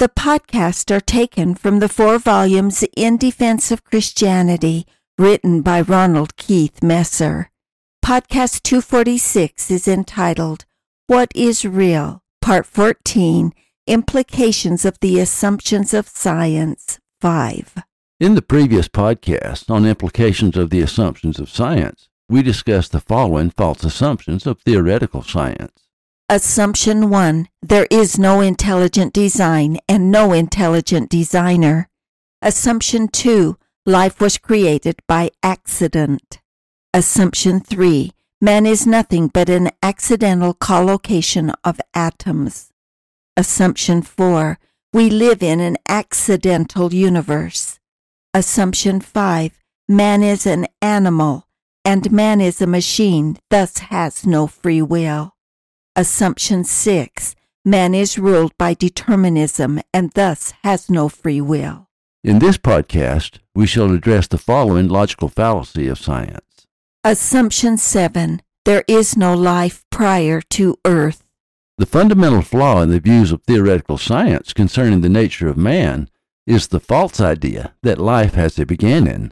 The podcasts are taken from the four volumes In Defense of Christianity, written by Ronald Keith Messer. Podcast 246 is entitled What is Real? Part 14 Implications of the Assumptions of Science 5. In the previous podcast on implications of the assumptions of science, we discussed the following false assumptions of theoretical science. Assumption 1 There is no intelligent design and no intelligent designer. Assumption 2 Life was created by accident. Assumption 3 Man is nothing but an accidental collocation of atoms. Assumption 4 We live in an accidental universe. Assumption 5 Man is an animal and man is a machine, thus has no free will. Assumption 6 Man is ruled by determinism and thus has no free will. In this podcast, we shall address the following logical fallacy of science. Assumption 7 There is no life prior to Earth. The fundamental flaw in the views of theoretical science concerning the nature of man is the false idea that life has a beginning.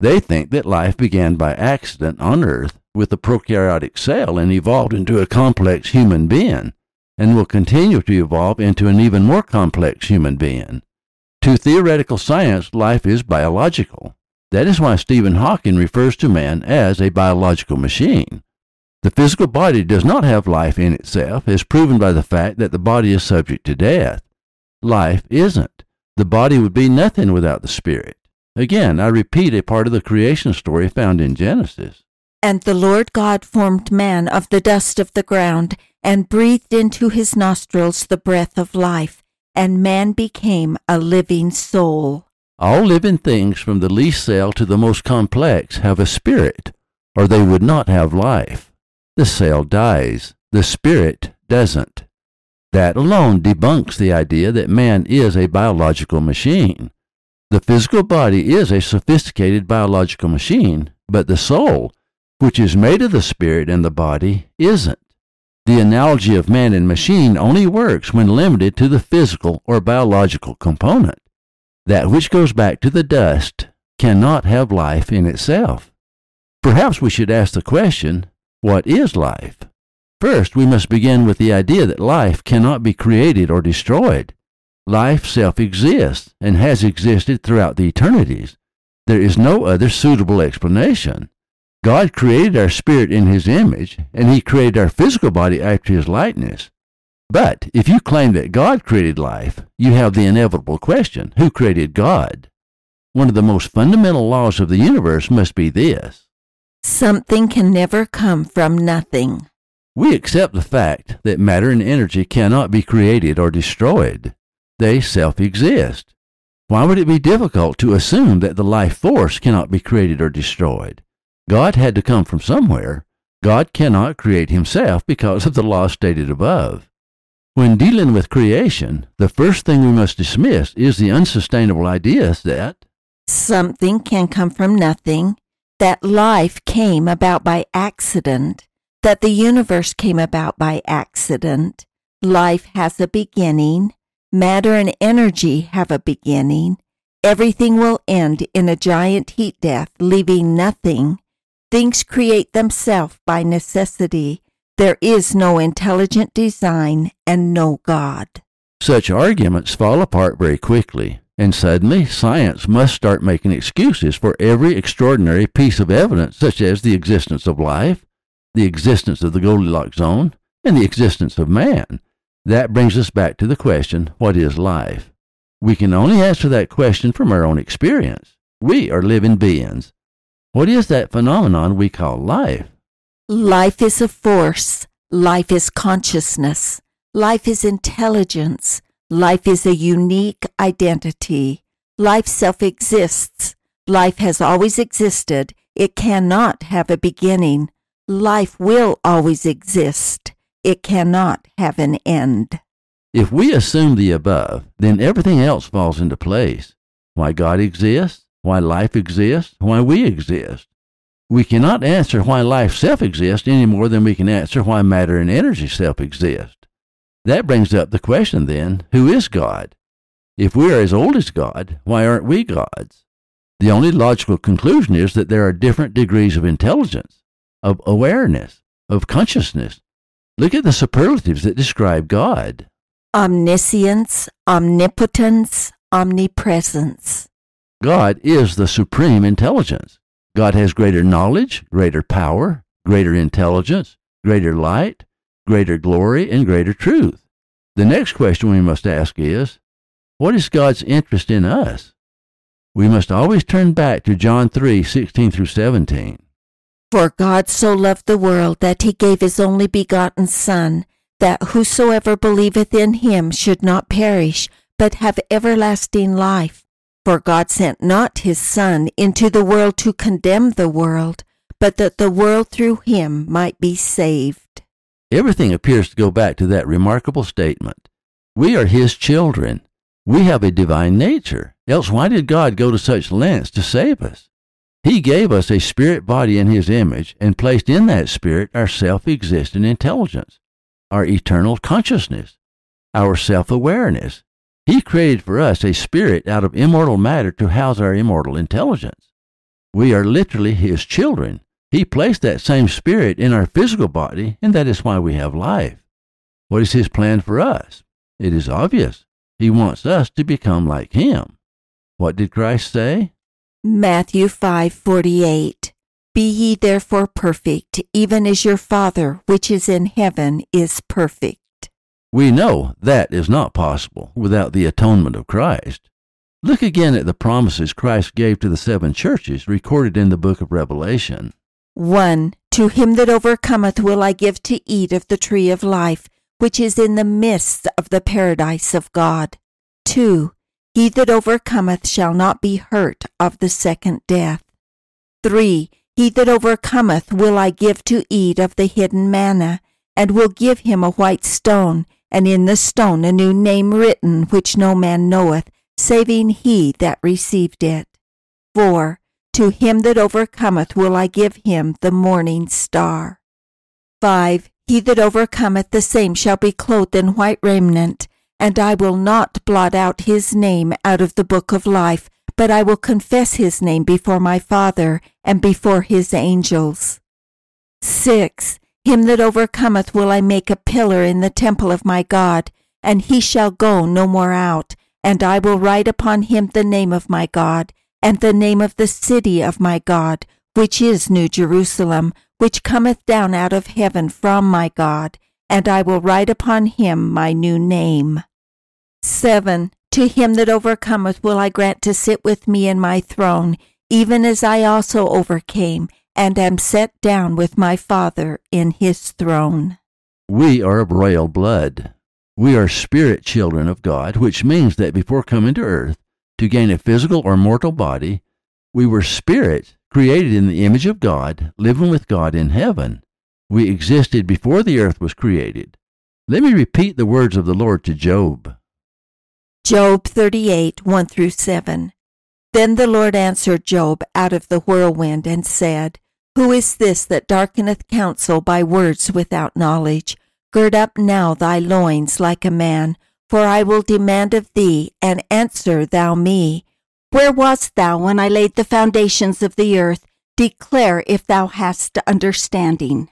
They think that life began by accident on Earth with a prokaryotic cell and evolved into a complex human being, and will continue to evolve into an even more complex human being. To theoretical science, life is biological. That is why Stephen Hawking refers to man as a biological machine. The physical body does not have life in itself, as proven by the fact that the body is subject to death. Life isn't. The body would be nothing without the spirit. Again, I repeat a part of the creation story found in Genesis. And the Lord God formed man of the dust of the ground, and breathed into his nostrils the breath of life, and man became a living soul. All living things, from the least cell to the most complex, have a spirit, or they would not have life. The cell dies, the spirit doesn't. That alone debunks the idea that man is a biological machine. The physical body is a sophisticated biological machine, but the soul which is made of the spirit and the body, isn't. The analogy of man and machine only works when limited to the physical or biological component. That which goes back to the dust cannot have life in itself. Perhaps we should ask the question what is life? First, we must begin with the idea that life cannot be created or destroyed. Life self exists and has existed throughout the eternities. There is no other suitable explanation. God created our spirit in his image, and he created our physical body after his likeness. But if you claim that God created life, you have the inevitable question who created God? One of the most fundamental laws of the universe must be this Something can never come from nothing. We accept the fact that matter and energy cannot be created or destroyed, they self exist. Why would it be difficult to assume that the life force cannot be created or destroyed? God had to come from somewhere. God cannot create himself because of the law stated above. When dealing with creation, the first thing we must dismiss is the unsustainable idea that something can come from nothing, that life came about by accident, that the universe came about by accident, life has a beginning, matter and energy have a beginning, everything will end in a giant heat death, leaving nothing Things create themselves by necessity. There is no intelligent design and no God. Such arguments fall apart very quickly, and suddenly science must start making excuses for every extraordinary piece of evidence, such as the existence of life, the existence of the Goldilocks zone, and the existence of man. That brings us back to the question what is life? We can only answer that question from our own experience. We are living beings. What is that phenomenon we call life? Life is a force. Life is consciousness. Life is intelligence. Life is a unique identity. Life self exists. Life has always existed. It cannot have a beginning. Life will always exist. It cannot have an end. If we assume the above, then everything else falls into place. Why God exists, why life exists, why we exist. We cannot answer why life self exists any more than we can answer why matter and energy self exist. That brings up the question then who is God? If we are as old as God, why aren't we gods? The only logical conclusion is that there are different degrees of intelligence, of awareness, of consciousness. Look at the superlatives that describe God omniscience, omnipotence, omnipresence. God is the supreme intelligence. God has greater knowledge, greater power, greater intelligence, greater light, greater glory, and greater truth. The next question we must ask is what is God's interest in us? We must always turn back to John 3 16 through 17. For God so loved the world that he gave his only begotten Son that whosoever believeth in him should not perish, but have everlasting life. For God sent not his Son into the world to condemn the world, but that the world through him might be saved. Everything appears to go back to that remarkable statement. We are his children. We have a divine nature. Else, why did God go to such lengths to save us? He gave us a spirit body in his image and placed in that spirit our self existent intelligence our eternal consciousness, our self awareness. He created for us a spirit out of immortal matter to house our immortal intelligence. We are literally His children. He placed that same spirit in our physical body, and that is why we have life. What is His plan for us? It is obvious. He wants us to become like Him. What did Christ say? Matthew 5:48 be ye therefore perfect, even as your Father which is in heaven is perfect. We know that is not possible without the atonement of Christ. Look again at the promises Christ gave to the seven churches recorded in the book of Revelation. 1. To him that overcometh will I give to eat of the tree of life, which is in the midst of the paradise of God. 2. He that overcometh shall not be hurt of the second death. 3. He that overcometh will I give to eat of the hidden manna, and will give him a white stone, and in the stone a new name written, which no man knoweth, saving he that received it. For To him that overcometh will I give him the morning star. 5. He that overcometh the same shall be clothed in white raiment, and I will not blot out his name out of the book of life, but I will confess his name before my Father and before his angels. 6. Him that overcometh will I make a pillar in the temple of my God, and he shall go no more out, and I will write upon him the name of my God, and the name of the city of my God, which is New Jerusalem, which cometh down out of heaven from my God, and I will write upon him my new name. 7. To him that overcometh will I grant to sit with me in my throne, even as I also overcame, and am set down with my Father in his throne. We are of royal blood. We are spirit children of God, which means that before coming to earth, to gain a physical or mortal body, we were spirits created in the image of God, living with God in heaven. We existed before the earth was created. Let me repeat the words of the Lord to Job. Job 38, 1 through 7. Then the Lord answered Job out of the whirlwind and said, Who is this that darkeneth counsel by words without knowledge? Gird up now thy loins like a man, for I will demand of thee, and answer thou me. Where wast thou when I laid the foundations of the earth? Declare if thou hast understanding.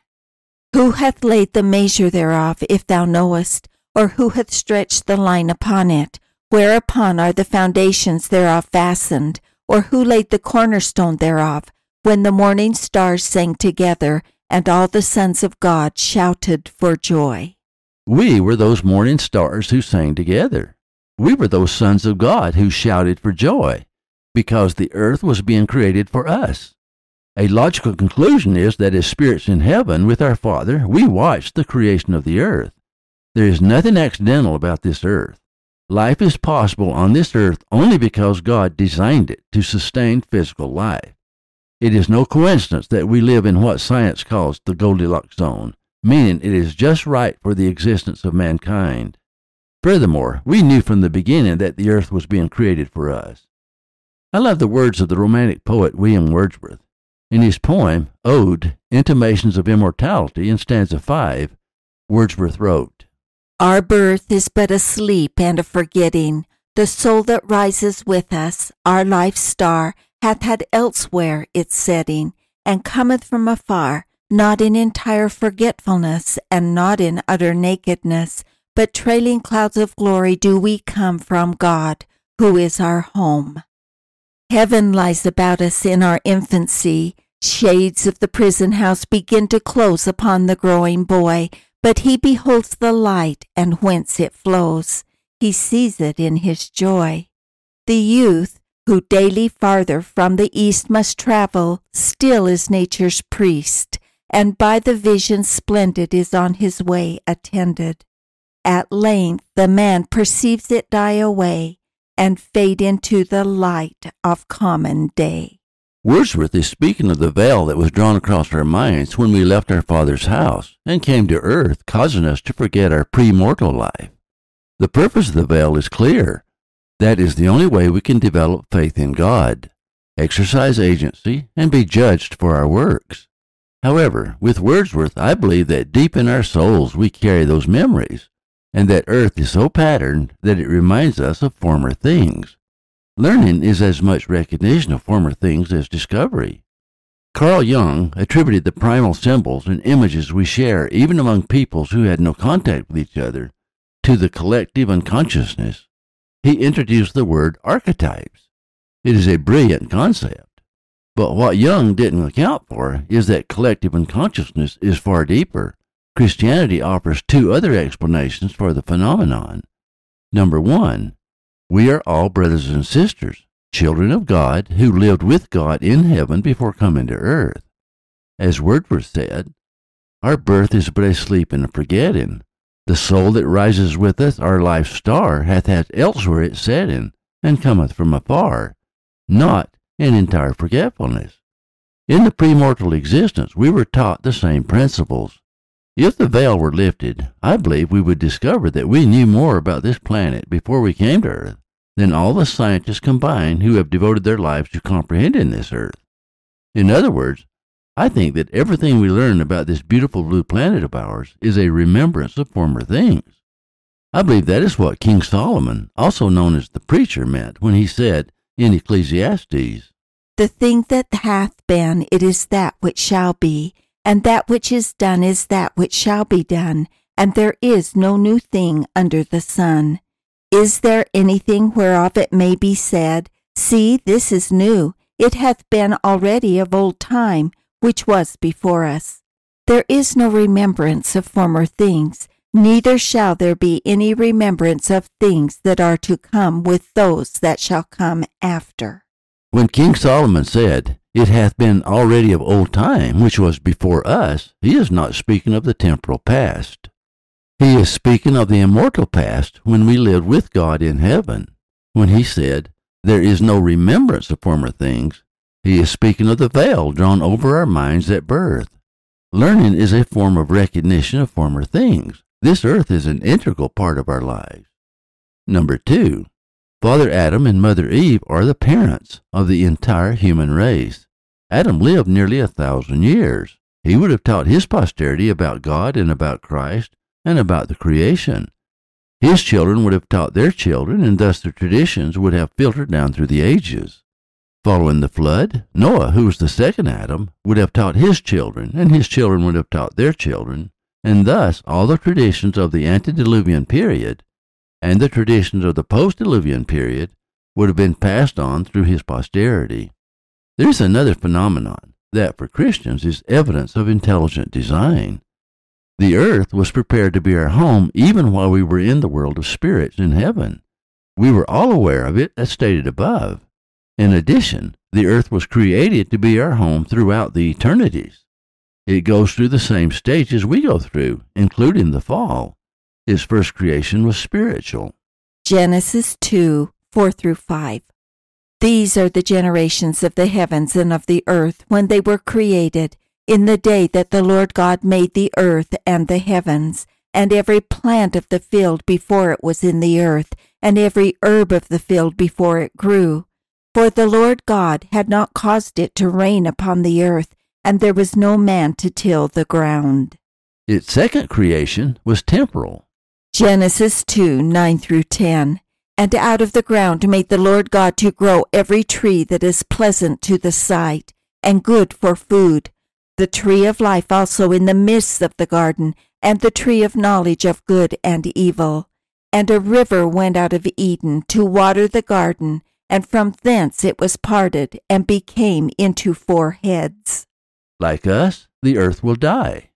Who hath laid the measure thereof, if thou knowest? Or who hath stretched the line upon it? Whereupon are the foundations thereof fastened? Or who laid the cornerstone thereof? When the morning stars sang together, and all the sons of God shouted for joy. We were those morning stars who sang together. We were those sons of God who shouted for joy, because the earth was being created for us. A logical conclusion is that as spirits in heaven with our Father, we watched the creation of the earth. There is nothing accidental about this earth. Life is possible on this earth only because God designed it to sustain physical life. It is no coincidence that we live in what science calls the Goldilocks zone, meaning it is just right for the existence of mankind. Furthermore, we knew from the beginning that the earth was being created for us. I love the words of the Romantic poet William Wordsworth. In his poem, Ode, Intimations of Immortality, in stanza 5, Wordsworth wrote, Our birth is but a sleep and a forgetting. The soul that rises with us, our life's star, hath had elsewhere its setting, and cometh from afar, not in entire forgetfulness, and not in utter nakedness, but trailing clouds of glory do we come from God, who is our home. Heaven lies about us in our infancy. Shades of the prison house begin to close upon the growing boy, but he beholds the light and whence it flows. He sees it in his joy. The youth, who daily farther from the east must travel, still is nature's priest, and by the vision splendid is on his way attended. At length the man perceives it die away, and fade into the light of common day. Wordsworth is speaking of the veil that was drawn across our minds when we left our Father's house and came to earth, causing us to forget our pre-mortal life. The purpose of the veil is clear. That is the only way we can develop faith in God, exercise agency, and be judged for our works. However, with Wordsworth, I believe that deep in our souls we carry those memories, and that earth is so patterned that it reminds us of former things. Learning is as much recognition of former things as discovery. Carl Jung attributed the primal symbols and images we share, even among peoples who had no contact with each other, to the collective unconsciousness. He introduced the word archetypes. It is a brilliant concept. But what Jung didn't account for is that collective unconsciousness is far deeper Christianity offers two other explanations for the phenomenon. Number one, we are all brothers and sisters, children of God who lived with God in heaven before coming to earth. As Wordsworth said, our birth is but a sleep and a forgetting. The soul that rises with us, our life star, hath had elsewhere its setting, and cometh from afar, not in entire forgetfulness. In the premortal existence, we were taught the same principles. If the veil were lifted, I believe we would discover that we knew more about this planet before we came to Earth than all the scientists combined who have devoted their lives to comprehending this Earth. In other words, I think that everything we learn about this beautiful blue planet of ours is a remembrance of former things. I believe that is what King Solomon, also known as the preacher, meant when he said in Ecclesiastes, The thing that hath been, it is that which shall be, and that which is done is that which shall be done, and there is no new thing under the sun. Is there anything whereof it may be said, See, this is new, it hath been already of old time, which was before us? There is no remembrance of former things, neither shall there be any remembrance of things that are to come with those that shall come after. When King Solomon said, it hath been already of old time, which was before us, he is not speaking of the temporal past. He is speaking of the immortal past when we lived with God in heaven. When he said, There is no remembrance of former things, he is speaking of the veil drawn over our minds at birth. Learning is a form of recognition of former things. This earth is an integral part of our lives. Number two, Father Adam and Mother Eve are the parents of the entire human race. Adam lived nearly a thousand years. He would have taught his posterity about God and about Christ and about the creation. His children would have taught their children, and thus the traditions would have filtered down through the ages. Following the flood, Noah, who was the second Adam, would have taught his children, and his children would have taught their children, and thus all the traditions of the antediluvian period and the traditions of the post-diluvian period would have been passed on through his posterity. There is another phenomenon that for Christians is evidence of intelligent design. The earth was prepared to be our home even while we were in the world of spirits in heaven. We were all aware of it as stated above. In addition, the earth was created to be our home throughout the eternities. It goes through the same stages we go through, including the fall. Its first creation was spiritual. Genesis 2 4 through 5. These are the generations of the heavens and of the earth when they were created, in the day that the Lord God made the earth and the heavens, and every plant of the field before it was in the earth, and every herb of the field before it grew. For the Lord God had not caused it to rain upon the earth, and there was no man to till the ground. Its second creation was temporal. Genesis 2 9 through 10. And out of the ground made the Lord God to grow every tree that is pleasant to the sight, and good for food, the tree of life also in the midst of the garden, and the tree of knowledge of good and evil. And a river went out of Eden to water the garden, and from thence it was parted, and became into four heads. Like us, the earth will die.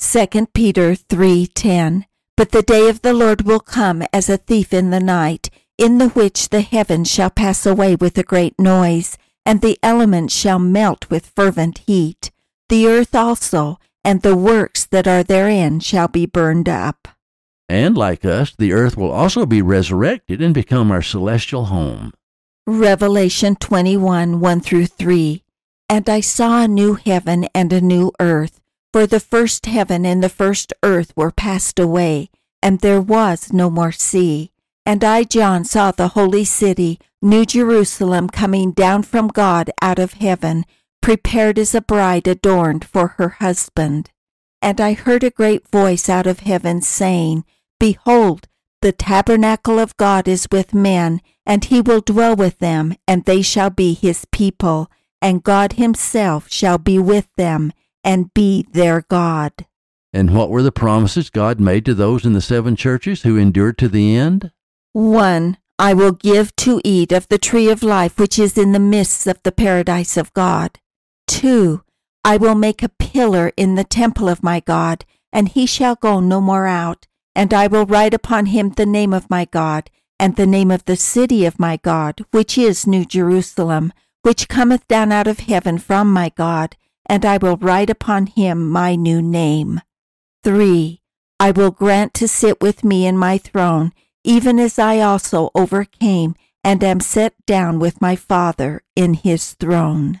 2 Peter 3:10 But the day of the Lord will come as a thief in the night, in the which the heavens shall pass away with a great noise, and the elements shall melt with fervent heat. The earth also and the works that are therein shall be burned up. And like us, the earth will also be resurrected and become our celestial home. Revelation 21 1 through 3. And I saw a new heaven and a new earth, for the first heaven and the first earth were passed away, and there was no more sea. And I, John, saw the holy city, New Jerusalem, coming down from God out of heaven, prepared as a bride adorned for her husband. And I heard a great voice out of heaven saying, Behold, the tabernacle of God is with men, and he will dwell with them, and they shall be his people, and God himself shall be with them, and be their God. And what were the promises God made to those in the seven churches who endured to the end? 1. I will give to eat of the tree of life which is in the midst of the paradise of God. 2. I will make a pillar in the temple of my God, and he shall go no more out. And I will write upon him the name of my God, and the name of the city of my God, which is New Jerusalem, which cometh down out of heaven from my God, and I will write upon him my new name. 3. I will grant to sit with me in my throne, even as I also overcame and am set down with my Father in his throne.